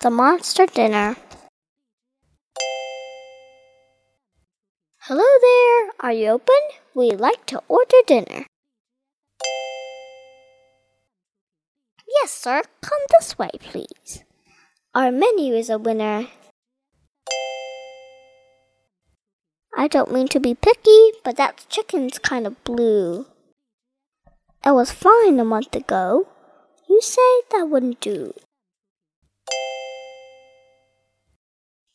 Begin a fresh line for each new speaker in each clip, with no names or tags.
The Monster Diner. Hello there. Are you open? We'd like to order dinner. Yes, sir. Come this way, please. Our menu is a winner. I don't mean to be picky, but that chicken's kind of blue. It was fine a month ago. You say that wouldn't do.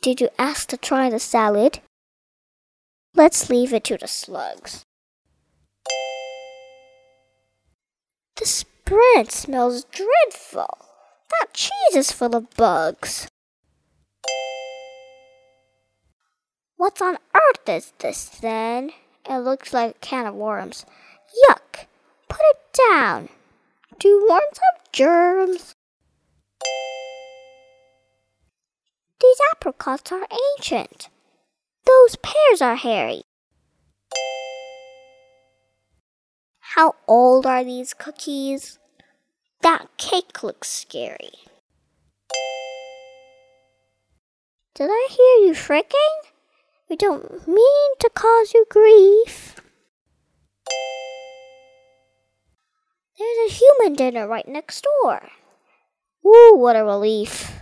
Did you ask to try the salad? Let's leave it to the slugs. This bread smells dreadful. That cheese is full of bugs. What on earth is this then? It looks like a can of worms. Yuck! Put it down. Do worms have germs? Apricots are ancient. Those pears are hairy. How old are these cookies? That cake looks scary. Did I hear you shrieking? We don't mean to cause you grief. There's a human dinner right next door. Ooh, what a relief.